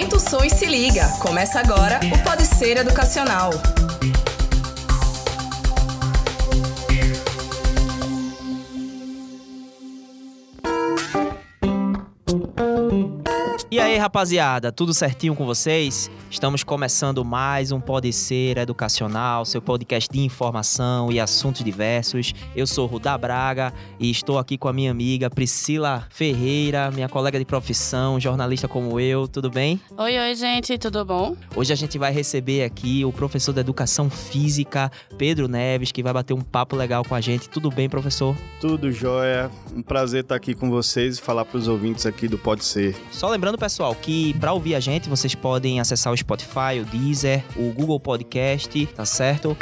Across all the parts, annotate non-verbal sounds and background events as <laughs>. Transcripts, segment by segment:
Aumenta o som e se liga. Começa agora o Pode Ser Educacional. E aí, rapaziada, tudo certinho com vocês? Estamos começando mais um Pode Ser Educacional, seu podcast de informação e assuntos diversos. Eu sou Rudá Braga e estou aqui com a minha amiga Priscila Ferreira, minha colega de profissão, jornalista como eu. Tudo bem? Oi, oi, gente, tudo bom? Hoje a gente vai receber aqui o professor de Educação Física, Pedro Neves, que vai bater um papo legal com a gente. Tudo bem, professor? Tudo jóia. Um prazer estar aqui com vocês e falar para os ouvintes aqui do Pode Ser. Só lembrando, pessoal, que para ouvir a gente, vocês podem acessar o Spotify, o Deezer, o Google Podcast, tá certo?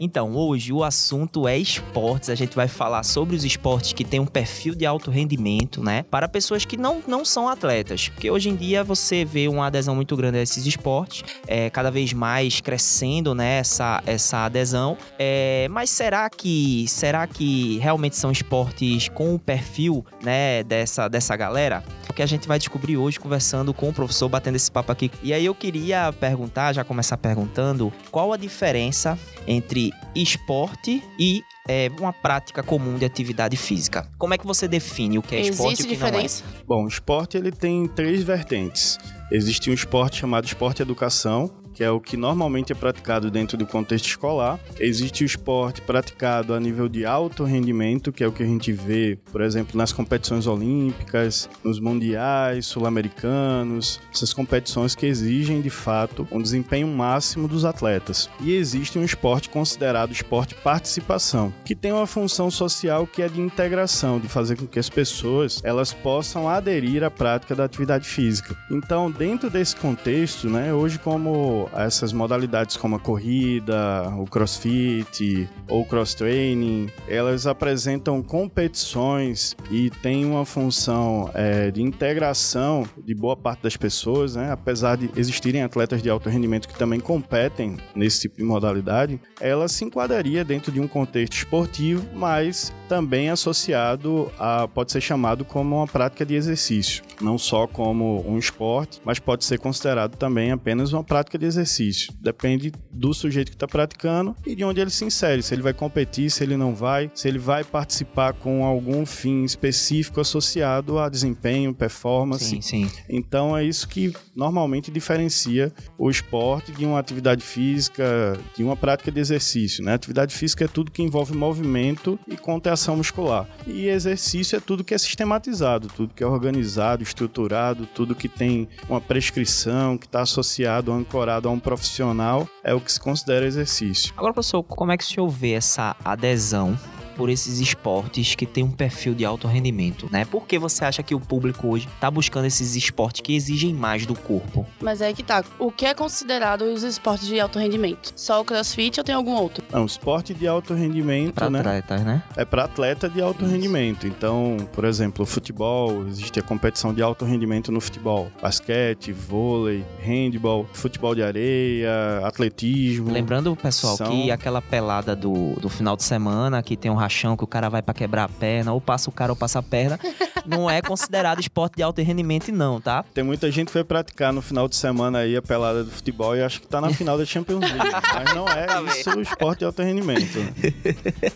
Então, hoje o assunto é esportes. A gente vai falar sobre os esportes que têm um perfil de alto rendimento, né? Para pessoas que não, não são atletas. Porque hoje em dia você vê uma adesão muito grande a esses esportes, é, cada vez mais crescendo, né? Essa, essa adesão. É, mas será que será que realmente são esportes com o perfil, né? Dessa, dessa galera? Que a gente vai descobrir hoje conversando com o professor, batendo esse papo aqui. E aí eu queria perguntar, já começar perguntando, qual a diferença entre esporte e é, uma prática comum de atividade física. Como é que você define o que é esporte Existe e o que diferença? não é? Bom, o esporte ele tem três vertentes. Existe um esporte chamado esporte educação, que é o que normalmente é praticado dentro do contexto escolar. Existe o esporte praticado a nível de alto rendimento, que é o que a gente vê, por exemplo, nas competições olímpicas, nos mundiais sul-americanos, essas competições que exigem de fato um desempenho máximo dos atletas. E existe um esporte considerado esporte participação, que tem uma função social que é de integração, de fazer com que as pessoas elas possam aderir à prática da atividade física. Então, dentro desse contexto, né, hoje como essas modalidades como a corrida, o crossfit ou cross training, elas apresentam competições e têm uma função é, de integração de boa parte das pessoas, né? apesar de existirem atletas de alto rendimento que também competem nesse tipo de modalidade, ela se enquadraria dentro de um contexto esportivo, mas também associado a pode ser chamado como uma prática de exercício, não só como um esporte, mas pode ser considerado também apenas uma prática de exercício. Depende do sujeito que está praticando e de onde ele se insere, se ele vai competir, se ele não vai, se ele vai participar com algum fim específico associado a desempenho, performance. Sim, sim. Então é isso que normalmente diferencia o esporte de uma atividade física, de uma prática de exercício. Né? Atividade física é tudo que envolve movimento e contração muscular. E exercício é tudo que é sistematizado, tudo que é organizado, estruturado, tudo que tem uma prescrição, que está associado, ancorado a um profissional, é o que se considera exercício. Agora, professor, como é que o senhor vê essa adesão por esses esportes que tem um perfil de alto rendimento, né? Por que você acha que o público hoje está buscando esses esportes que exigem mais do corpo? Mas é que tá. O que é considerado os esportes de alto rendimento? Só o crossfit ou tem algum outro? Não, esporte de alto rendimento, Para né? atletas, né? É para atleta de alto Isso. rendimento. Então, por exemplo, o futebol, existe a competição de alto rendimento no futebol. Basquete, vôlei, handball, futebol de areia, atletismo. Lembrando, pessoal, São- que aquela pelada do, do final de semana, que tem um que o cara vai pra quebrar a perna, ou passa o cara ou passa a perna, não é considerado esporte de alto rendimento, não, tá? Tem muita gente que foi praticar no final de semana aí a pelada do futebol e acha que tá na final da Champions League. mas não é isso o esporte de alto rendimento.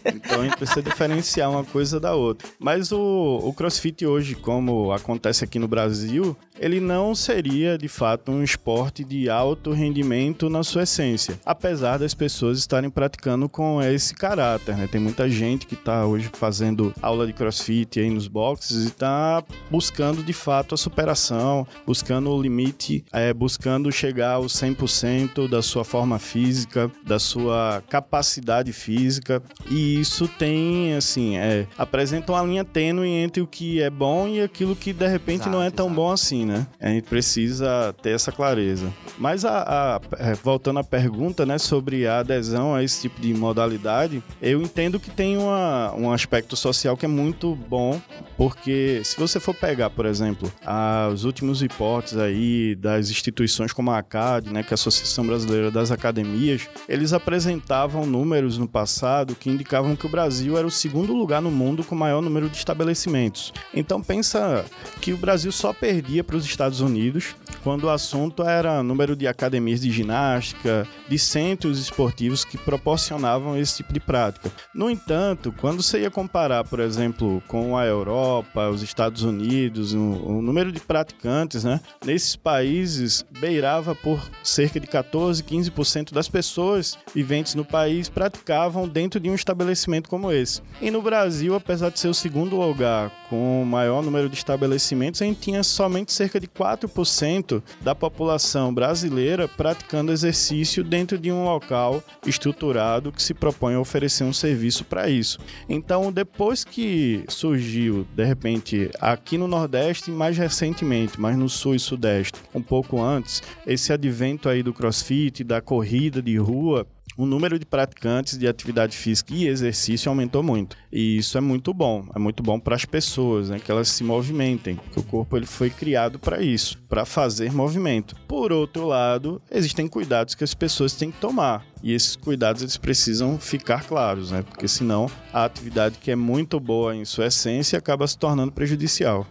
Então a gente precisa diferenciar uma coisa da outra. Mas o, o crossfit hoje, como acontece aqui no Brasil, ele não seria de fato um esporte de alto rendimento na sua essência. Apesar das pessoas estarem praticando com esse caráter, né? Tem muita gente que tá hoje fazendo aula de crossfit aí nos boxes e tá buscando de fato a superação, buscando o limite, é, buscando chegar ao 100% da sua forma física, da sua capacidade física. E isso tem, assim, é, apresenta uma linha tênue entre o que é bom e aquilo que de repente não é Exato, tão exato. bom assim, né? A gente precisa ter essa clareza. Mas a, a- é, voltando à pergunta, né, sobre a adesão a esse tipo de modalidade, eu entendo que tem uma, um aspecto social que é muito bom, porque Se você for pegar, por exemplo, os últimos reportes aí das instituições como a ACAD, né, que é a Associação Brasileira das Academias, eles apresentavam números no passado que indicavam que o Brasil era o segundo lugar no mundo com maior número de estabelecimentos. Então pensa que o Brasil só perdia para os Estados Unidos quando o assunto era número de academias de ginástica, de centros esportivos que proporcionavam esse tipo de prática. No entanto, quando você ia comparar, por exemplo, com a Europa, os Estados Unidos, o, o número de praticantes, né, nesses países beirava por cerca de 14, 15% das pessoas viventes no país praticavam dentro de um estabelecimento como esse. E no Brasil, apesar de ser o segundo lugar com o maior número de estabelecimentos, a gente tinha somente cerca de 4% da população brasileira praticando exercício dentro de um local estruturado que se propõe a oferecer um serviço para isso. Então, depois que surgiu, de repente, aqui no Nordeste, mais recentemente, mas no Sul e Sudeste, um pouco antes, esse advento aí do CrossFit, da corrida de rua, o número de praticantes de atividade física e exercício aumentou muito. E isso é muito bom. É muito bom para as pessoas, né? Que elas se movimentem. Que o corpo ele foi criado para isso, para fazer movimento. Por outro lado, existem cuidados que as pessoas têm que tomar. E esses cuidados eles precisam ficar claros, né? Porque senão a atividade que é muito boa em sua essência acaba se tornando prejudicial.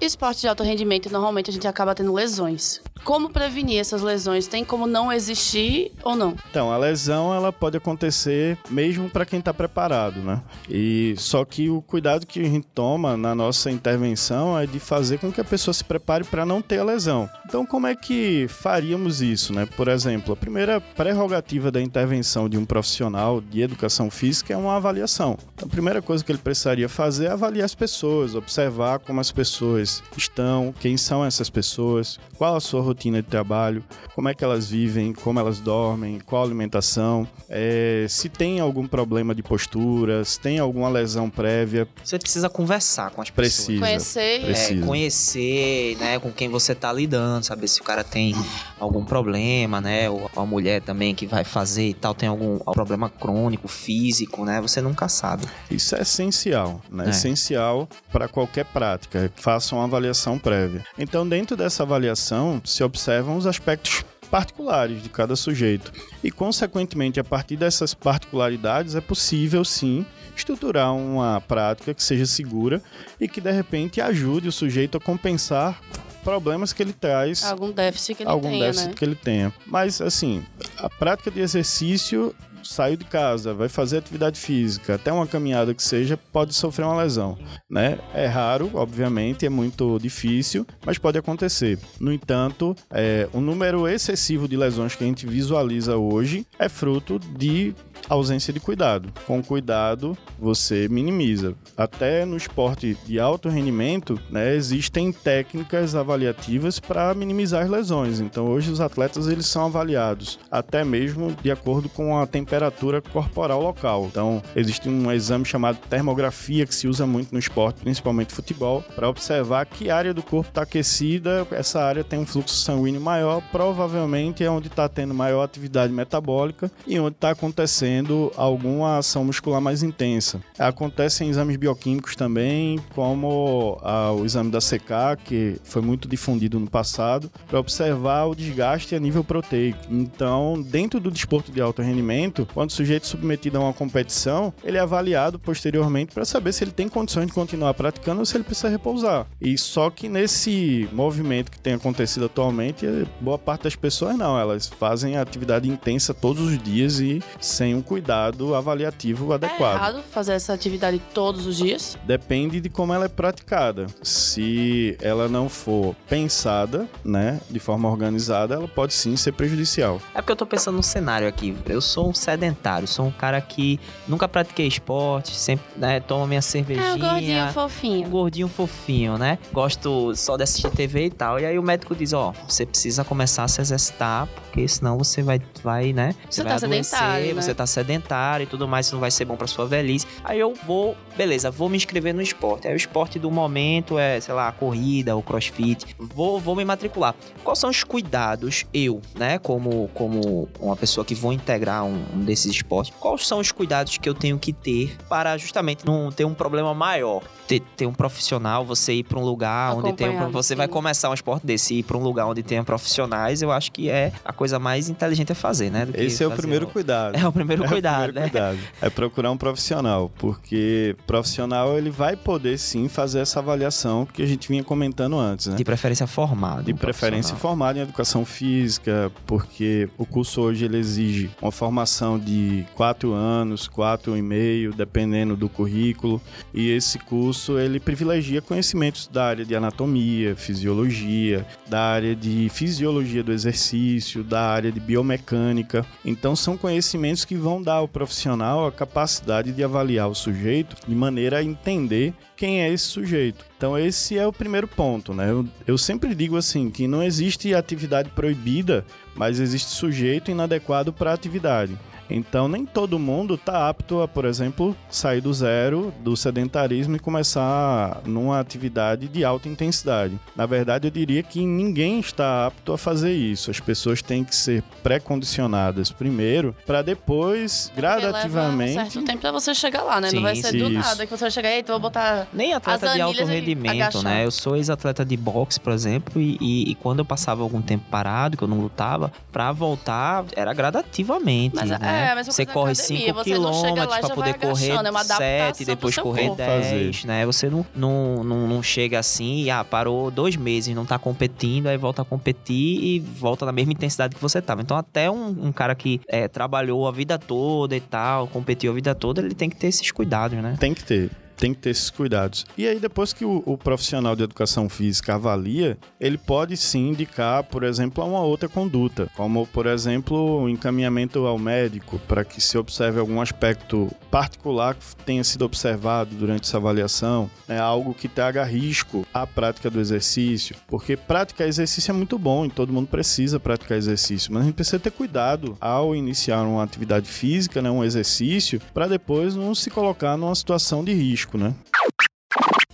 Esporte de alto rendimento, normalmente a gente acaba tendo lesões. Como prevenir essas lesões? Tem como não existir ou não? Então, a lesão ela pode acontecer mesmo para quem está preparado, né? E só que o cuidado que a gente toma na nossa intervenção é de fazer com que a pessoa se prepare para não ter a lesão. Então, como é que faríamos isso, né? Por exemplo, a primeira prerrogativa da intervenção de um profissional de educação física é uma avaliação. Então, a primeira coisa que ele precisaria fazer é avaliar as pessoas, observar como as pessoas estão, quem são essas pessoas, qual a sua rotina de trabalho, como é que elas vivem, como elas dormem, qual a alimentação, é, se tem algum problema de postura, se tem alguma lesão prévia. Você precisa conversar com as pessoas. Precisa. Conhecer. Precisa. É, conhecer, né, com quem você tá lidando, saber se o cara tem algum problema, né, ou a mulher também que vai fazer e tal, tem algum problema crônico, físico, né, você nunca sabe. Isso é essencial, né, é. essencial para qualquer prática, faça uma avaliação prévia. Então, dentro dessa avaliação, se observam os aspectos particulares de cada sujeito. E, consequentemente, a partir dessas particularidades, é possível sim estruturar uma prática que seja segura e que de repente ajude o sujeito a compensar problemas que ele traz. Algum déficit que ele algum tenha. Algum déficit né? que ele tenha. Mas, assim, a prática de exercício saiu de casa, vai fazer atividade física, até uma caminhada que seja, pode sofrer uma lesão, né? É raro, obviamente, é muito difícil, mas pode acontecer. No entanto, é, o número excessivo de lesões que a gente visualiza hoje é fruto de ausência de cuidado. Com cuidado, você minimiza. Até no esporte de alto rendimento, né, existem técnicas avaliativas para minimizar as lesões. Então, hoje os atletas eles são avaliados até mesmo de acordo com a temperatura corporal local. Então, existe um exame chamado termografia que se usa muito no esporte, principalmente futebol, para observar que área do corpo está aquecida, essa área tem um fluxo sanguíneo maior, provavelmente é onde está tendo maior atividade metabólica e onde está acontecendo alguma ação muscular mais intensa. Acontece em exames bioquímicos também, como a, o exame da CK, que foi muito difundido no passado, para observar o desgaste a nível proteico. Então, dentro do desporto de alto rendimento, quando o sujeito é submetido a uma competição, ele é avaliado posteriormente para saber se ele tem condições de continuar praticando ou se ele precisa repousar. E só que nesse movimento que tem acontecido atualmente, boa parte das pessoas não, elas fazem atividade intensa todos os dias e sem um cuidado avaliativo adequado. É errado fazer essa atividade todos os dias? Depende de como ela é praticada. Se ela não for pensada, né, de forma organizada, ela pode sim ser prejudicial. É porque eu tô pensando no cenário aqui. Eu sou um sedentário, sou um cara que nunca pratiquei esporte, sempre, né, tomo minha cervejinha. É, um gordinho fofinho. Um gordinho fofinho, né? Gosto só de assistir TV e tal. E aí o médico diz, ó, oh, você precisa começar a se exercitar, porque senão você vai, vai né? Você, você vai tá adoecer, né? você tá sedentário e tudo mais, isso não vai ser bom para sua velhice. Aí eu vou, beleza, vou me inscrever no esporte. Aí o esporte do momento é, sei lá, a corrida, o crossfit. Vou, vou me matricular. Quais são os cuidados eu, né, como, como uma pessoa que vou integrar um, desses esportes, quais são os cuidados que eu tenho que ter para justamente não ter um problema maior? Ter, ter um profissional, você ir para um lugar onde tem um, você sim. vai começar um esporte desse, ir para um lugar onde tenha profissionais, eu acho que é a coisa mais inteligente a fazer, né? do que Esse é o primeiro cuidado. É o primeiro <laughs> É o cuidado, primeiro né? cuidado. É procurar um profissional, porque profissional ele vai poder sim fazer essa avaliação que a gente vinha comentando antes, né? De preferência formado. De um preferência formado em educação física, porque o curso hoje ele exige uma formação de quatro anos, quatro e meio, dependendo do currículo. E esse curso ele privilegia conhecimentos da área de anatomia, fisiologia, da área de fisiologia do exercício, da área de biomecânica. Então são conhecimentos que vão dar ao profissional a capacidade de avaliar o sujeito de maneira a entender quem é esse sujeito. Então esse é o primeiro ponto, né? Eu, eu sempre digo assim que não existe atividade proibida, mas existe sujeito inadequado para a atividade. Então nem todo mundo está apto a, por exemplo, sair do zero, do sedentarismo e começar numa atividade de alta intensidade. Na verdade, eu diria que ninguém está apto a fazer isso. As pessoas têm que ser pré-condicionadas primeiro, para depois, Porque leva um gradativamente, certo tempo pra você chegar lá, né? Sim, não vai ser do isso. nada que você vai chegar, eita, vou botar... Nem atleta As de alto anilhas e rendimento, né? Eu sou ex-atleta de boxe, por exemplo, e, e- e quando eu passava algum tempo parado, que eu não lutava, pra voltar era gradativamente, Mas é- né? é você corre da academia, 5 você não chega lá quilômetros pra já poder correr agachando, é uma 7, adaptação depois correr corpo. 10, né? Você não, não, não, não chega assim e ah, parou dois meses, não tá competindo, aí volta a competir e volta na mesma intensidade que você tava. Então até um, um cara que é, trabalhou a vida toda e tal, competiu a vida toda, ele tem que ter esses cuidados, né? Tem que ter. Tem que ter esses cuidados. E aí, depois que o, o profissional de educação física avalia, ele pode sim indicar, por exemplo, a uma outra conduta, como, por exemplo, o encaminhamento ao médico para que se observe algum aspecto particular que tenha sido observado durante essa avaliação, né, algo que traga risco à prática do exercício, porque praticar exercício é muito bom e todo mundo precisa praticar exercício, mas a gente precisa ter cuidado ao iniciar uma atividade física, né, um exercício, para depois não se colocar numa situação de risco, né?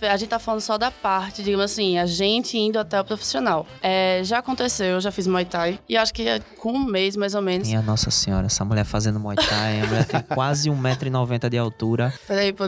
A gente tá falando só da parte, digamos assim, a gente indo até o profissional. É, já aconteceu, eu já fiz Muay Thai. E acho que é com um mês, mais ou menos. Minha nossa senhora, essa mulher fazendo Muay Thai, a mulher tem quase 1,90m de altura. <laughs> Peraí, pô.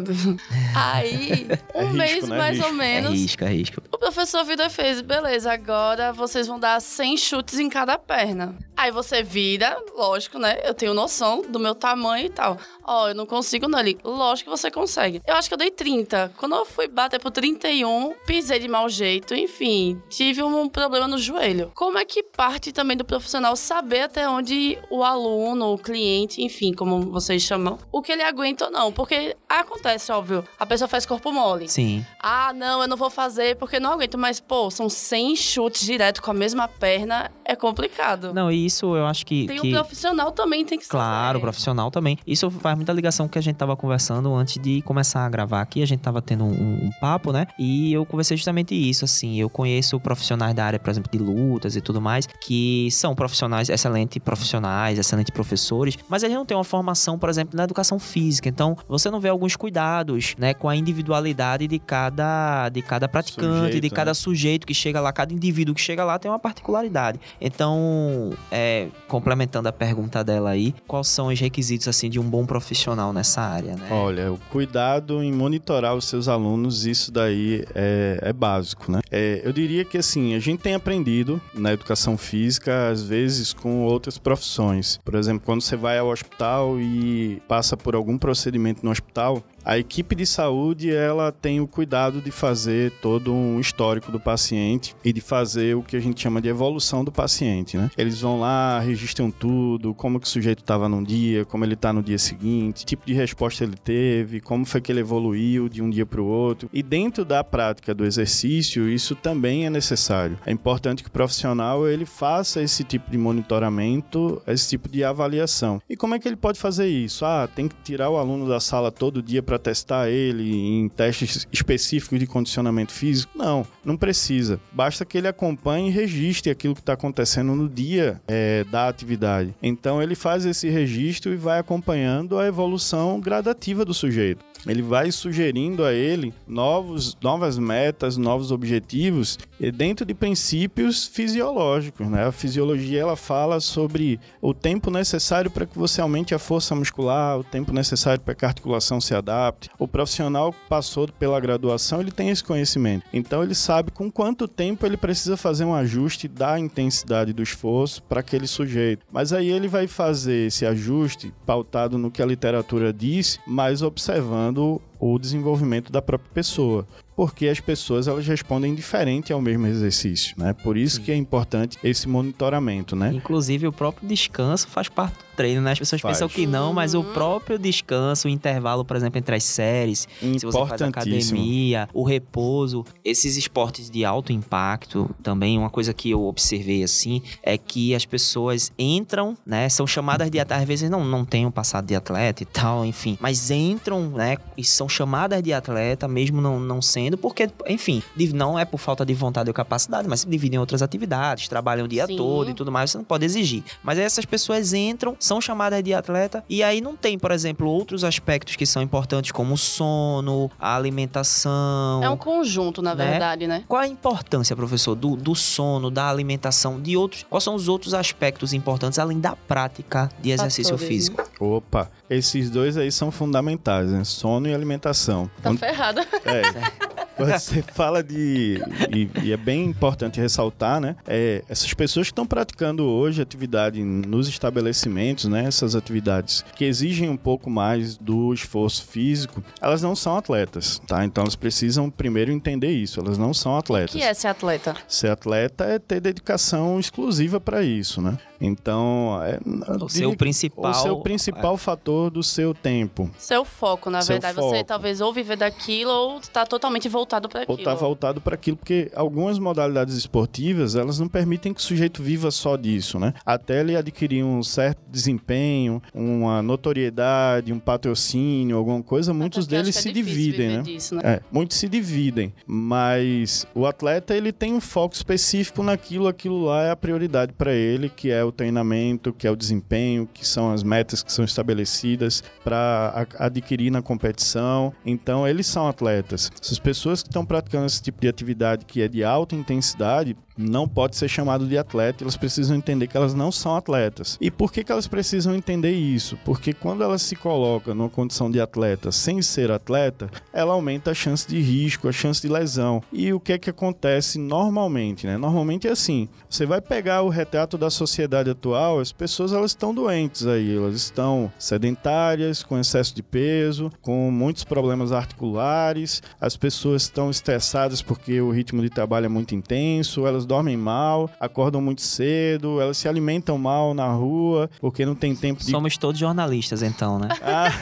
Aí, <laughs> um É risco, mês né? mais ou Risco. É menos. risco, é risco. O professor virou e fez, beleza, agora vocês vão dar 100 chutes em cada perna. Aí você vira, lógico, né? Eu tenho noção do meu tamanho e tal. Ó, eu não consigo não ali. Lógico que você consegue. Eu acho que eu dei 30. Quando eu fui bater pro 31, pisei de mau jeito, enfim, tive um problema no joelho. Como é que parte também do profissional saber até onde o aluno, o cliente, enfim, como vocês chamam, o que ele aguenta ou não? Porque acontece, óbvio, a pessoa faz corpo mole. Sim. Ah, não, eu não vou fazer porque não aguento. Mas, pô, são 100 chutes direto com a mesma perna, é complicado. Não, e isso eu acho que. Tem que... um profissional também tem que saber. Claro, profissional também. Isso faz muita ligação com o que a gente tava conversando antes de começar a gravar aqui. A gente tava tendo um, um papo, né? E eu conversei justamente isso, assim. Eu conheço profissionais da área, por exemplo, de lutas e tudo mais, que são profissionais, excelentes profissionais, excelentes professores, mas eles não têm uma formação, por exemplo, na educação física. Então, você não vê alguns cuidados, né, com a individualidade de cada, de cada praticante, Sujeito, de cada né? sujeito que chega lá, cada indivíduo que chega lá tem uma particularidade. Então, é, complementando a pergunta dela aí, quais são os requisitos assim de um bom profissional nessa área, né? Olha, o cuidado em monitorar os seus alunos, isso daí é, é básico, né? É, eu diria que assim, a gente tem aprendido na educação física, às vezes, com outras profissões. Por exemplo, quando você vai ao hospital e passa por algum procedimento no hospital, a equipe de saúde ela tem o cuidado de fazer todo um histórico do paciente e de fazer o que a gente chama de evolução do paciente, né? Eles vão lá, registram tudo, como que o sujeito estava num dia, como ele está no dia seguinte, tipo de resposta ele teve, como foi que ele evoluiu de um dia para o outro. E dentro da prática do exercício, isso também é necessário. É importante que o profissional ele faça esse tipo de monitoramento, esse tipo de avaliação. E como é que ele pode fazer isso? Ah, tem que tirar o aluno da sala todo dia para testar ele em testes específicos de condicionamento físico? Não, não precisa. Basta que ele acompanhe e registre aquilo que está acontecendo no dia é, da atividade. Então ele faz esse registro e vai acompanhando a evolução gradativa do sujeito. Ele vai sugerindo a ele novos, novas metas, novos objetivos dentro de princípios fisiológicos, né? A fisiologia ela fala sobre o tempo necessário para que você aumente a força muscular, o tempo necessário para que a articulação se adapte. O profissional que passou pela graduação, ele tem esse conhecimento. Então ele sabe com quanto tempo ele precisa fazer um ajuste da intensidade do esforço para aquele sujeito. Mas aí ele vai fazer esse ajuste pautado no que a literatura diz, mas observando usando o desenvolvimento da própria pessoa porque as pessoas elas respondem diferente ao mesmo exercício, né? Por isso Sim. que é importante esse monitoramento, né? Inclusive o próprio descanso faz parte do treino, né? As pessoas faz. pensam que não, mas o próprio descanso, o intervalo, por exemplo, entre as séries, se você faz academia, o repouso, esses esportes de alto impacto, também uma coisa que eu observei assim, é que as pessoas entram, né? São chamadas de às vezes não não têm um passado de atleta e tal, enfim, mas entram, né? E são chamadas de atleta mesmo não não sendo porque, enfim, não é por falta de vontade ou capacidade, mas se dividem em outras atividades, trabalham o dia Sim. todo e tudo mais, você não pode exigir. Mas aí essas pessoas entram, são chamadas de atleta, e aí não tem, por exemplo, outros aspectos que são importantes, como o sono, a alimentação. É um conjunto, na né? verdade, né? Qual a importância, professor, do, do sono, da alimentação, de outros. Quais são os outros aspectos importantes, além da prática de exercício Fatores, físico? Né? Opa, esses dois aí são fundamentais, né? Sono e alimentação. Tá ferrado. É. <laughs> Você <laughs> fala de. E, e, é bem importante ressaltar, né? É, essas pessoas que estão praticando hoje atividade nos estabelecimentos, né? Essas atividades que exigem um pouco mais do esforço físico, elas não são atletas, tá? Então elas precisam primeiro entender isso. Elas não são atletas. O que é ser atleta? Ser atleta é ter dedicação exclusiva para isso, né? Então, é, o seu principal, o seu principal é. fator do seu tempo. Seu foco, na seu verdade. Foco. Você talvez ou viver daquilo ou está totalmente voltado para aquilo. Ou está voltado para aquilo, porque algumas modalidades esportivas, elas não permitem que o sujeito viva só disso, né? Até ele adquirir um certo desempenho, uma notoriedade, um patrocínio, alguma coisa, muitos deles é se dividem, né? Disso, né? É, muitos se dividem, mas o atleta, ele tem um foco específico naquilo, aquilo lá é a prioridade para ele, que é o treinamento, que é o desempenho, que são as metas que são estabelecidas para adquirir na competição. Então, eles são atletas. Essas pessoas que estão praticando esse tipo de atividade que é de alta intensidade, não pode ser chamado de atleta, elas precisam entender que elas não são atletas. E por que, que elas precisam entender isso? Porque quando elas se colocam numa condição de atleta sem ser atleta, ela aumenta a chance de risco, a chance de lesão. E o que é que acontece normalmente, né? Normalmente é assim, você vai pegar o retrato da sociedade atual, as pessoas elas estão doentes aí, elas estão sedentárias, com excesso de peso, com muitos problemas articulares, as pessoas estão estressadas porque o ritmo de trabalho é muito intenso, elas dormem mal, acordam muito cedo, elas se alimentam mal na rua, porque não tem tempo de. Somos todos jornalistas, então, né? <laughs> Ah. <laughs>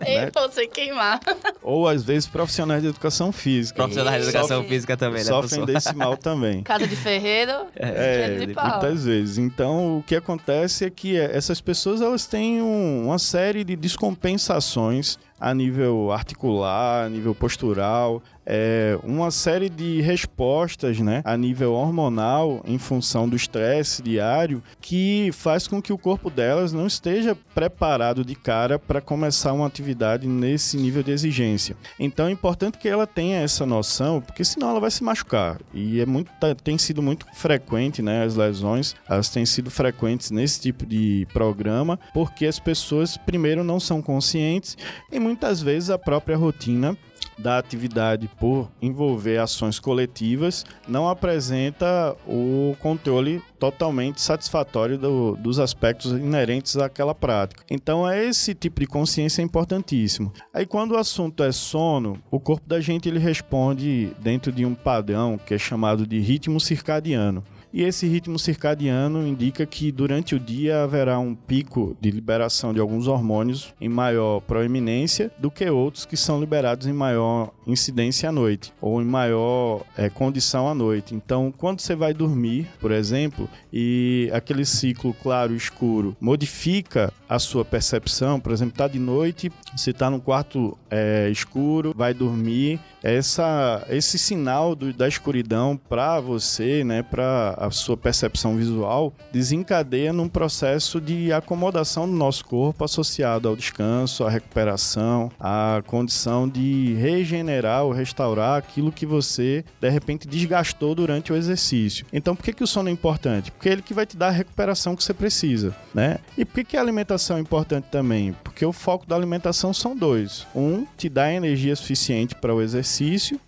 Né? você queimar. Ou às vezes profissionais de educação física. Profissionais de educação sofrem, física também, né? Sofrem desse mal também. <laughs> Casa de ferreiro, é, de muitas vezes. Então, o que acontece é que essas pessoas elas têm um, uma série de descompensações a nível articular, a nível postural, é, uma série de respostas né, a nível hormonal em função do estresse diário que faz com que o corpo delas não esteja preparado de cara para começar uma atividade nesse nível de exigência. Então é importante que ela tenha essa noção, porque senão ela vai se machucar. E é muito, tá, tem sido muito frequente, né, as lesões, elas têm sido frequentes nesse tipo de programa, porque as pessoas primeiro não são conscientes e muitas vezes a própria rotina da atividade por envolver ações coletivas não apresenta o controle totalmente satisfatório do, dos aspectos inerentes àquela prática. Então, é esse tipo de consciência é importantíssimo. Aí, quando o assunto é sono, o corpo da gente ele responde dentro de um padrão que é chamado de ritmo circadiano. E esse ritmo circadiano indica que durante o dia haverá um pico de liberação de alguns hormônios em maior proeminência do que outros que são liberados em maior incidência à noite ou em maior é, condição à noite. Então, quando você vai dormir, por exemplo, e aquele ciclo claro e escuro modifica a sua percepção, por exemplo, tá de noite, você está no quarto é, escuro, vai dormir, essa, esse sinal do, da escuridão para você, né, para a sua percepção visual, desencadeia num processo de acomodação do nosso corpo associado ao descanso, à recuperação, à condição de regenerar ou restaurar aquilo que você de repente desgastou durante o exercício. Então, por que, que o sono é importante? Porque é ele que vai te dar a recuperação que você precisa, né? E por que, que a alimentação é importante também? Porque o foco da alimentação são dois. Um, te dá energia suficiente para o exercício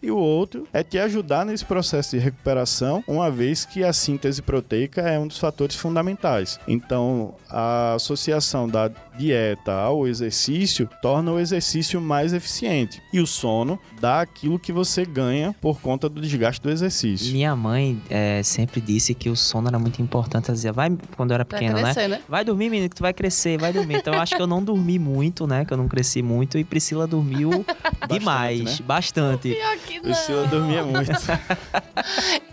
e o outro é te ajudar nesse processo de recuperação, uma vez que a síntese proteica é um dos fatores fundamentais. Então, a associação da dieta ao exercício torna o exercício mais eficiente. E o sono dá aquilo que você ganha por conta do desgaste do exercício. Minha mãe é, sempre disse que o sono era muito importante. Ela dizia, vai, quando eu era pequeno, né? crescer, né? Vai dormir, menino, que tu vai crescer, vai dormir. Então eu acho que eu não dormi muito, né? Que eu não cresci muito. E Priscila dormiu <laughs> demais, né? bastante. Pior que não. Priscila dormia muito. <laughs>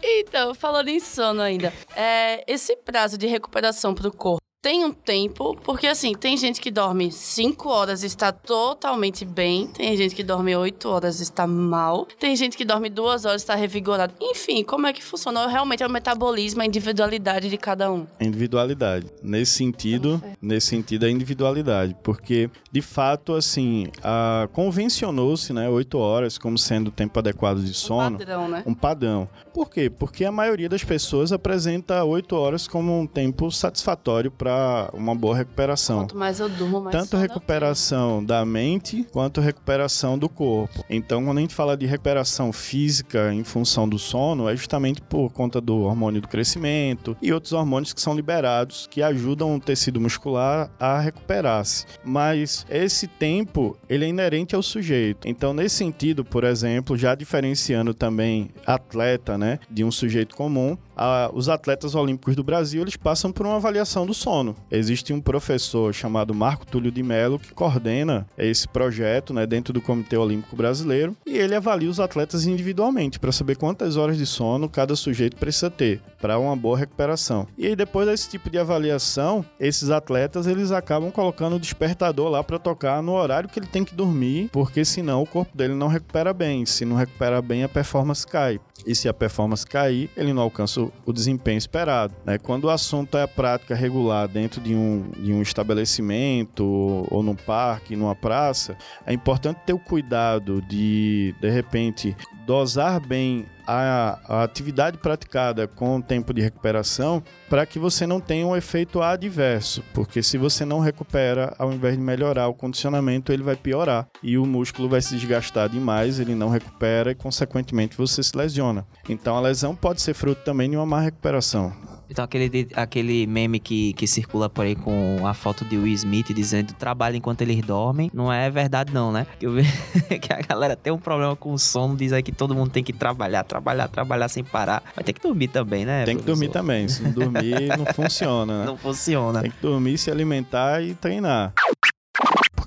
Então, falando em sono ainda, é, esse prazo de recuperação pro corpo tem um tempo, porque assim, tem gente que dorme 5 horas e está totalmente bem, tem gente que dorme 8 horas e está mal, tem gente que dorme 2 horas e está revigorado. Enfim, como é que funciona? Realmente é o metabolismo, a individualidade de cada um. individualidade. Nesse sentido, nesse sentido a individualidade, porque de fato assim, a convencionou-se, né, 8 horas como sendo o tempo adequado de Um sono. padrão, né? um padrão. Por quê? Porque a maioria das pessoas apresenta 8 horas como um tempo satisfatório para uma boa recuperação. Quanto mais eu durmo, mais Tanto recuperação da mente quanto recuperação do corpo. Então, quando a gente fala de recuperação física em função do sono, é justamente por conta do hormônio do crescimento e outros hormônios que são liberados que ajudam o tecido muscular a recuperar-se. Mas esse tempo, ele é inerente ao sujeito. Então, nesse sentido, por exemplo, já diferenciando também atleta, né, de um sujeito comum, a- os atletas olímpicos do Brasil, eles passam por uma avaliação do sono. Existe um professor chamado Marco Túlio de Mello que coordena esse projeto, né, dentro do Comitê Olímpico Brasileiro, e ele avalia os atletas individualmente para saber quantas horas de sono cada sujeito precisa ter para uma boa recuperação. E aí depois desse tipo de avaliação, esses atletas eles acabam colocando o despertador lá para tocar no horário que ele tem que dormir, porque senão o corpo dele não recupera bem. Se não recupera bem, a performance cai. E se a performance cair, ele não alcança o- desempenho esperado. né? Quando o assunto é a prática regular dentro de um, de um estabelecimento ou num parque, numa praça, é importante ter o cuidado de, de repente, dosar bem a, a atividade praticada com o tempo de recuperação para que você não tenha um efeito adverso, porque se você não recupera, ao invés de melhorar o condicionamento, ele vai piorar e o músculo vai se desgastar demais, ele não recupera e, consequentemente, você se lesiona. Então, a lesão pode ser fruto também de uma má recuperação. Então aquele, aquele meme que, que circula por aí com a foto de Will Smith dizendo trabalha enquanto eles dormem, não é verdade não, né? Que, eu <laughs> que a galera tem um problema com o sono, diz aí que todo mundo tem que trabalhar, trabalhar, trabalhar sem parar. Vai ter que dormir também, né? Tem que professor? dormir também, se não dormir, não <laughs> funciona, né? Não funciona. Tem que dormir, se alimentar e treinar.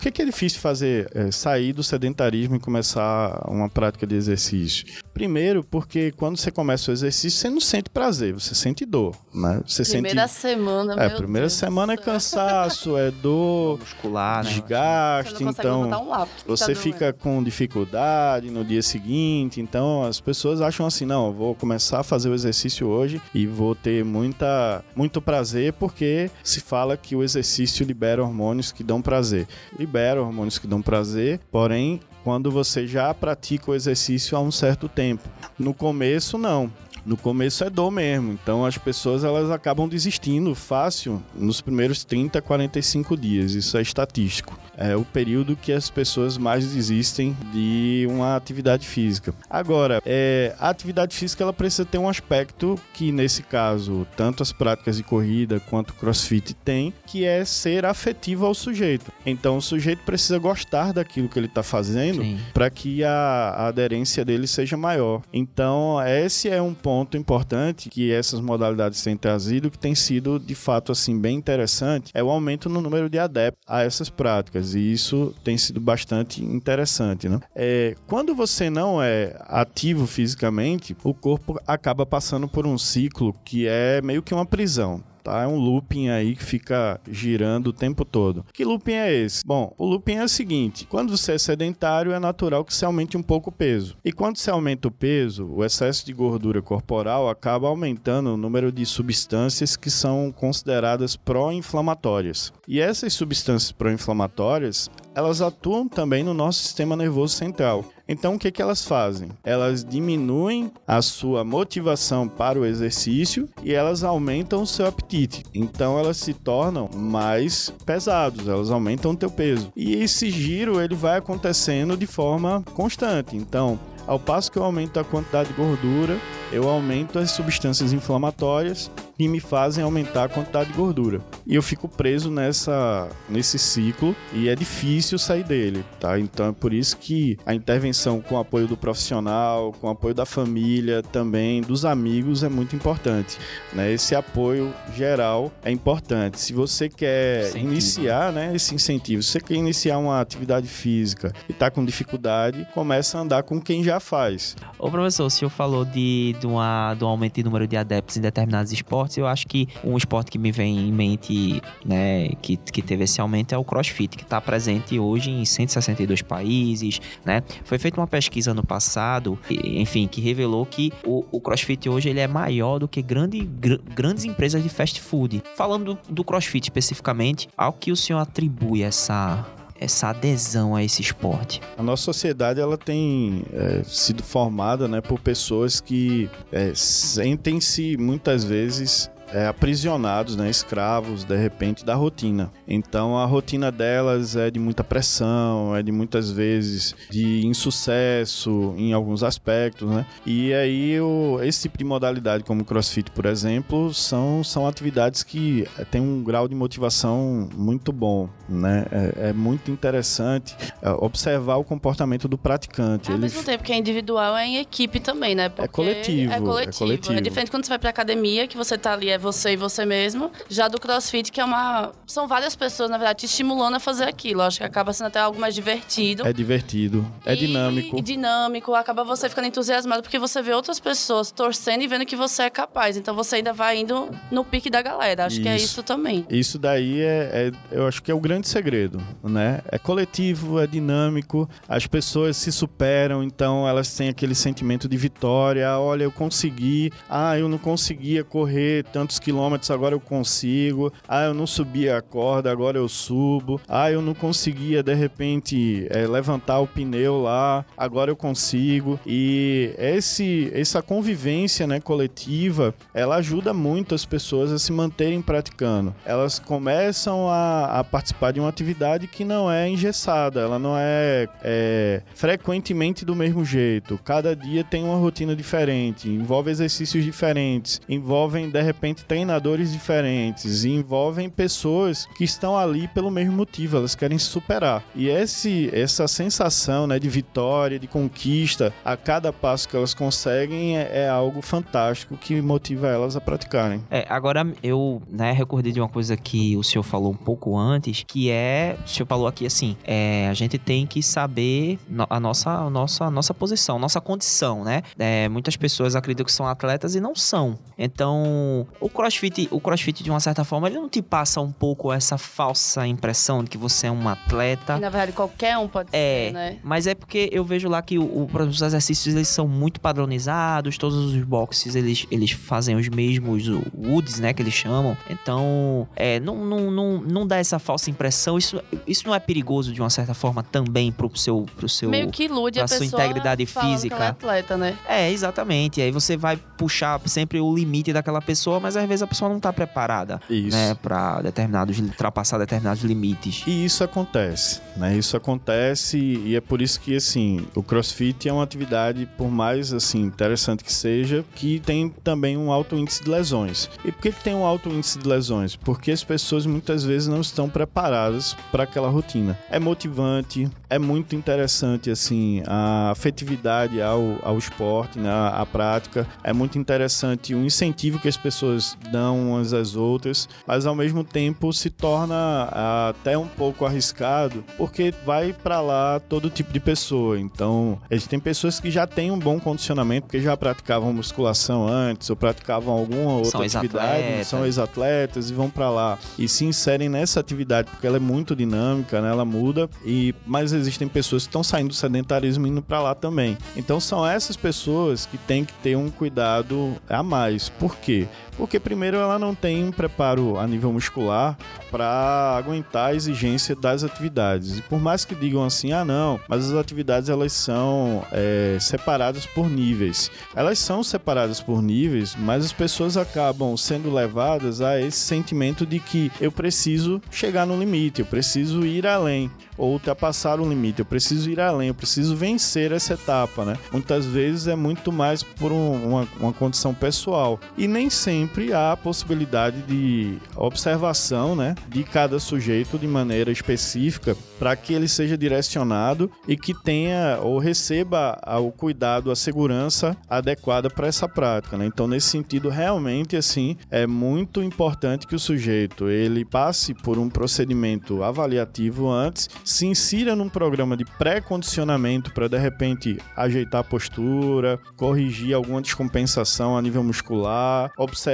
Por que, que é difícil fazer é, sair do sedentarismo e começar uma prática de exercício? Primeiro, porque quando você começa o exercício, você não sente prazer, você sente dor, né? Você Primeira sente semana, é, primeira Deus semana é do céu. cansaço, é dor, Muscular, né? Você desgaste, não consegue então um lápis. tá você doendo. fica com dificuldade no dia seguinte, então as pessoas acham assim, não, eu vou começar a fazer o exercício hoje e vou ter muita, muito prazer porque se fala que o exercício libera hormônios que dão prazer. Libera hormônios que dão prazer, porém quando você já pratica o exercício há um certo tempo. No começo não. No começo é dor mesmo, então as pessoas elas acabam desistindo fácil nos primeiros 30, 45 dias. Isso é estatístico. É o período que as pessoas mais desistem de uma atividade física. Agora, é, a atividade física ela precisa ter um aspecto que nesse caso tanto as práticas de corrida quanto o CrossFit tem, que é ser afetivo ao sujeito. Então o sujeito precisa gostar daquilo que ele está fazendo para que a, a aderência dele seja maior. Então, esse é um ponto importante que essas modalidades têm trazido, que tem sido de fato assim bem interessante, é o aumento no número de adeptos a essas práticas e isso tem sido bastante interessante, né? É, quando você não é ativo fisicamente, o corpo acaba passando por um ciclo que é meio que uma prisão. Tá? É um looping aí que fica girando o tempo todo. Que looping é esse? Bom, o looping é o seguinte: quando você é sedentário, é natural que você aumente um pouco o peso. E quando você aumenta o peso, o excesso de gordura corporal acaba aumentando o número de substâncias que são consideradas pró-inflamatórias. E essas substâncias pró-inflamatórias, elas atuam também no nosso sistema nervoso central. Então, o que, que elas fazem? Elas diminuem a sua motivação para o exercício e elas aumentam o seu apetite. Então, elas se tornam mais pesados, elas aumentam o teu peso. E esse giro ele vai acontecendo de forma constante. Então, ao passo que eu aumento a quantidade de gordura, eu aumento as substâncias inflamatórias que me fazem aumentar a quantidade de gordura. E eu fico preso nessa nesse ciclo e é difícil sair dele, tá? Então é por isso que a intervenção com o apoio do profissional, com o apoio da família, também dos amigos é muito importante, né? Esse apoio geral é importante. Se você quer incentivo. iniciar, né, esse incentivo, se você quer iniciar uma atividade física e está com dificuldade, começa a andar com quem já faz. Ô professor, o senhor falou de, de, uma, de um aumento de número de adeptos em determinados esportes. Eu acho que um esporte que me vem em mente, né, que, que teve esse aumento é o CrossFit, que está presente hoje em 162 países, né? Foi feita uma pesquisa no passado, enfim, que revelou que o, o CrossFit hoje ele é maior do que grande, gr grandes empresas de fast food. Falando do, do CrossFit especificamente, ao que o senhor atribui essa essa adesão a esse esporte? A nossa sociedade ela tem é, sido formada né, por pessoas que é, sentem-se muitas vezes é, aprisionados, né, escravos, de repente, da rotina. Então, a rotina delas é de muita pressão, é de muitas vezes de insucesso em alguns aspectos, né? E aí, o, esse tipo de modalidade, como o crossfit, por exemplo, são, são atividades que é, têm um grau de motivação muito bom, né? É, é muito interessante é, observar o comportamento do praticante. Ao Ele... mesmo tempo que é individual, é em equipe também, né? Porque é coletivo. É coletivo. É, coletivo. é diferente quando você vai pra academia, que você tá ali, é você e você mesmo. Já do crossfit, que é uma. São várias pessoas, na verdade, te estimulando a fazer aquilo. Acho que acaba sendo até algo mais divertido. É divertido. É dinâmico. E dinâmico. Acaba você ficando entusiasmado porque você vê outras pessoas torcendo e vendo que você é capaz. Então você ainda vai indo no pique da galera. Acho isso. que é isso também. Isso daí é, é, Eu acho que é o grande segredo, né? É coletivo, é dinâmico. As pessoas se superam, então elas têm aquele sentimento de vitória. Olha, eu consegui. Ah, eu não conseguia correr tanto tantos quilômetros, agora eu consigo. Ah, eu não subia a corda, agora eu subo. Ah, eu não conseguia de repente é, levantar o pneu lá, agora eu consigo. E esse, essa convivência né, coletiva, ela ajuda muito as pessoas a se manterem praticando. Elas começam a, a participar de uma atividade que não é engessada, ela não é, é frequentemente do mesmo jeito. Cada dia tem uma rotina diferente, envolve exercícios diferentes, envolvem de repente treinadores diferentes e envolvem pessoas que estão ali pelo mesmo motivo, elas querem se superar. E esse, essa sensação né, de vitória, de conquista, a cada passo que elas conseguem é, é algo fantástico que motiva elas a praticarem. É, agora eu né, recordei de uma coisa que o senhor falou um pouco antes, que é, o senhor falou aqui assim, é, a gente tem que saber a nossa, a nossa, a nossa posição, nossa condição, né? É, muitas pessoas acreditam que são atletas e não são. Então, o crossfit, o crossfit, de uma certa forma, ele não te passa um pouco essa falsa impressão de que você é um atleta. E, na verdade, qualquer um pode é, ser, né? Mas é porque eu vejo lá que o, o, os exercícios eles são muito padronizados, todos os boxes eles, eles fazem os mesmos woods, né, que eles chamam. Então, é, não, não, não, não dá essa falsa impressão. Isso, isso não é perigoso de uma certa forma também pro seu pro seu meio que ilude a sua integridade física. Que é atleta, né? É, exatamente. Aí você vai puxar sempre o limite daquela pessoa, mas às vezes a pessoa não está preparada, isso. né, para determinados ultrapassar determinados limites. E isso acontece, né? Isso acontece e é por isso que assim, o CrossFit é uma atividade por mais assim interessante que seja, que tem também um alto índice de lesões. E por que, que tem um alto índice de lesões? Porque as pessoas muitas vezes não estão preparadas para aquela rotina. É motivante, é muito interessante assim a afetividade ao, ao esporte, né, à prática. É muito interessante o incentivo que as pessoas pessoas dão umas às outras, mas ao mesmo tempo se torna até um pouco arriscado, porque vai para lá todo tipo de pessoa. Então, a gente tem pessoas que já têm um bom condicionamento, porque já praticavam musculação antes, ou praticavam alguma outra São atividade, ex-atletas. são ex-atletas e vão para lá e se inserem nessa atividade, porque ela é muito dinâmica, né? Ela muda, e mas existem pessoas que estão saindo do sedentarismo e indo para lá também. Então são essas pessoas que têm que ter um cuidado a mais. Por quê? Porque primeiro ela não tem um preparo a nível muscular para aguentar a exigência das atividades. E por mais que digam assim, ah não, mas as atividades elas são é, separadas por níveis. Elas são separadas por níveis, mas as pessoas acabam sendo levadas a esse sentimento de que eu preciso chegar no limite, eu preciso ir além ou ultrapassar o limite, eu preciso ir além, eu preciso vencer essa etapa, né? Muitas vezes é muito mais por um, uma, uma condição pessoal e nem sempre há a possibilidade de observação, né, de cada sujeito de maneira específica para que ele seja direcionado e que tenha ou receba o cuidado, a segurança adequada para essa prática, né? Então, nesse sentido, realmente assim, é muito importante que o sujeito ele passe por um procedimento avaliativo antes, se insira num programa de pré-condicionamento para de repente ajeitar a postura, corrigir alguma descompensação a nível muscular, observar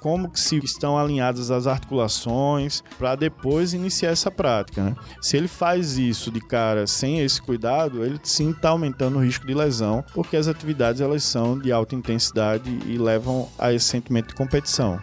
como que se estão alinhadas as articulações para depois iniciar essa prática, né? Se ele faz isso de cara sem esse cuidado, ele sim está aumentando o risco de lesão, porque as atividades elas são de alta intensidade e levam a esse sentimento de competição.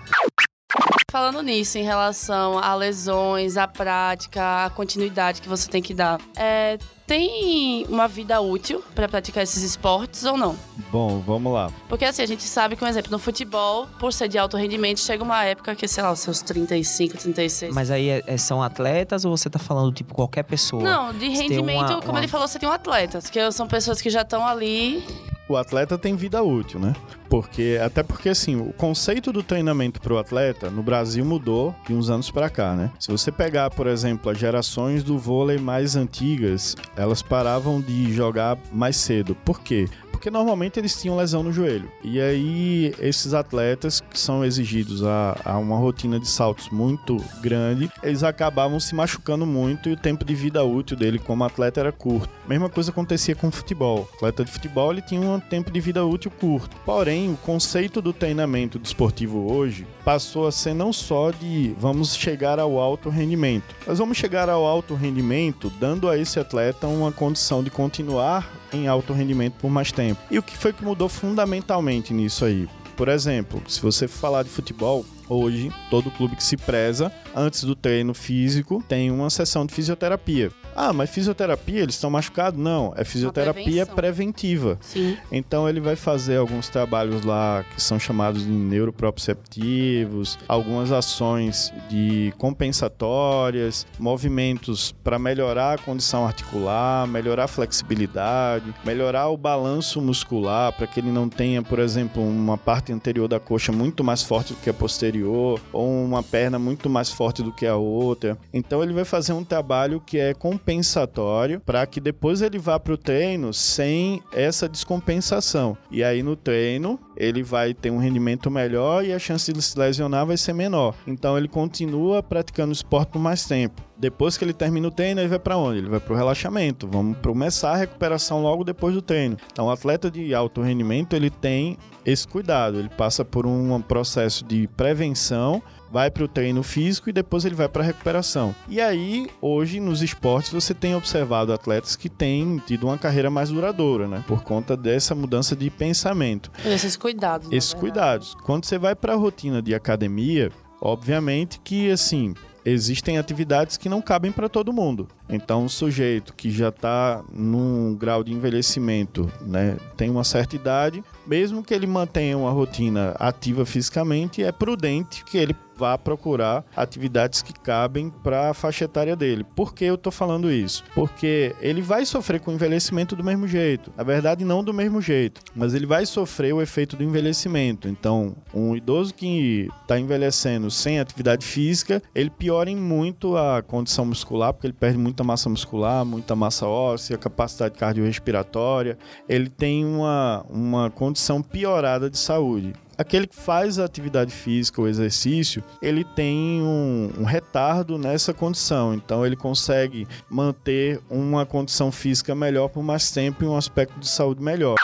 Falando nisso, em relação a lesões, a prática, a continuidade que você tem que dar, é, tem uma vida útil para praticar esses esportes ou não? Bom, vamos lá. Porque assim, a gente sabe que, um exemplo, no futebol, por ser de alto rendimento, chega uma época que, sei lá, os seus 35, 36. Mas aí é- é- são atletas ou você tá falando, tipo, qualquer pessoa? Não, de Você rendimento, uma- como uma- ele falou, você tem um atleta, que são pessoas que já estão ali. o atleta tem vida útil, né? Porque até porque assim, o conceito do treinamento para o atleta no Brasil mudou de uns anos para cá, né? Se você pegar, por exemplo, as gerações do vôlei mais antigas, elas paravam de jogar mais cedo. Por quê? Porque normalmente eles tinham lesão no joelho. E aí, esses atletas que são exigidos a, a uma rotina de saltos muito grande, eles acabavam se machucando muito e o tempo de vida útil dele como atleta era curto. Mesma coisa acontecia com o futebol. O atleta de futebol ele tinha um tempo de vida útil curto. Porém, o conceito do treinamento desportivo hoje passou a ser não só de vamos chegar ao alto rendimento, mas vamos chegar ao alto rendimento dando a esse atleta uma condição de continuar em alto rendimento por mais tempo. E o que foi que mudou fundamentalmente nisso aí? Por exemplo, se você falar de futebol, hoje todo clube que se preza, antes do treino físico, tem uma sessão de fisioterapia. Ah, mas fisioterapia, eles estão machucados? Não, é fisioterapia preventiva. Sim. Então ele vai fazer alguns trabalhos lá que são chamados de neuroproprioceptivos, algumas ações de compensatórias, movimentos para melhorar a condição articular, melhorar a flexibilidade, melhorar o balanço muscular para que ele não tenha, por exemplo, uma parte anterior da coxa muito mais forte do que a posterior ou uma perna muito mais forte do que a outra. Então ele vai fazer um trabalho que é compensatório para que depois ele vá para o treino sem essa descompensação. E aí no treino ele vai ter um rendimento melhor e a chance de se lesionar vai ser menor. Então ele continua praticando esporte por mais tempo. Depois que ele termina o treino, ele vai para onde? Ele vai para o relaxamento. Vamos começar a recuperação logo depois do treino. Então, o atleta de alto rendimento ele tem esse cuidado. Ele passa por um processo de prevenção vai para o treino físico e depois ele vai para a recuperação. E aí, hoje nos esportes você tem observado atletas que têm tido uma carreira mais duradoura, né? Por conta dessa mudança de pensamento. Esses cuidados. Esses cuidados. Quando você vai para a rotina de academia, obviamente que assim, existem atividades que não cabem para todo mundo. Então, um sujeito que já está num grau de envelhecimento, né, tem uma certa idade, mesmo que ele mantenha uma rotina ativa fisicamente, é prudente que ele vá procurar atividades que cabem para a faixa etária dele. Por que eu estou falando isso? Porque ele vai sofrer com o envelhecimento do mesmo jeito. Na verdade, não do mesmo jeito, mas ele vai sofrer o efeito do envelhecimento. Então, um idoso que está envelhecendo sem atividade física, ele piora em muito a condição muscular, porque ele perde muita massa muscular, muita massa óssea, capacidade cardiorrespiratória. Ele tem uma, uma condição piorada de saúde. aquele que faz a atividade física, o exercício, ele tem um, um retardo nessa condição. Então, ele consegue manter uma condição física melhor por mais tempo e um aspecto de saúde melhor.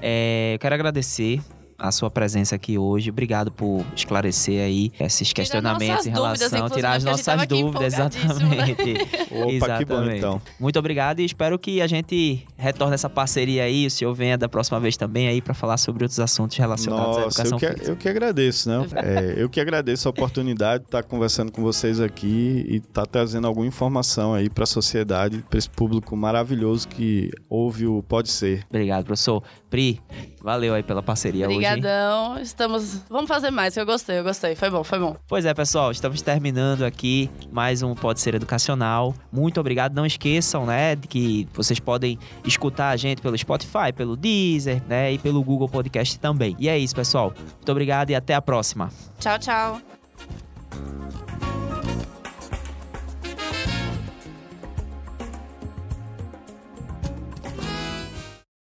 É, eu quero agradecer a sua presença aqui hoje. Obrigado por esclarecer aí esses questionamentos em relação, dúvidas, tirar as nossas dúvidas, exatamente. <laughs> Opa, exatamente. que bom então. Muito obrigado e espero que a gente retorne essa parceria aí, o senhor venha da próxima vez também aí para falar sobre outros assuntos relacionados Nossa, à educação eu que, física. eu que agradeço, né? <laughs> É, eu que agradeço a oportunidade de estar conversando com vocês aqui e estar trazendo alguma informação aí para a sociedade, para esse público maravilhoso que ouve o Pode Ser. Obrigado, professor. Pri, valeu aí pela parceria Obrigadão. hoje. Estamos. Vamos fazer mais, eu gostei, eu gostei. Foi bom, foi bom. Pois é, pessoal, estamos terminando aqui mais um Pode Ser Educacional. Muito obrigado. Não esqueçam, né, que vocês podem escutar a gente pelo Spotify, pelo Deezer, né, e pelo Google Podcast também. E é isso, pessoal. Muito obrigado e até a próxima. Tchau, tchau.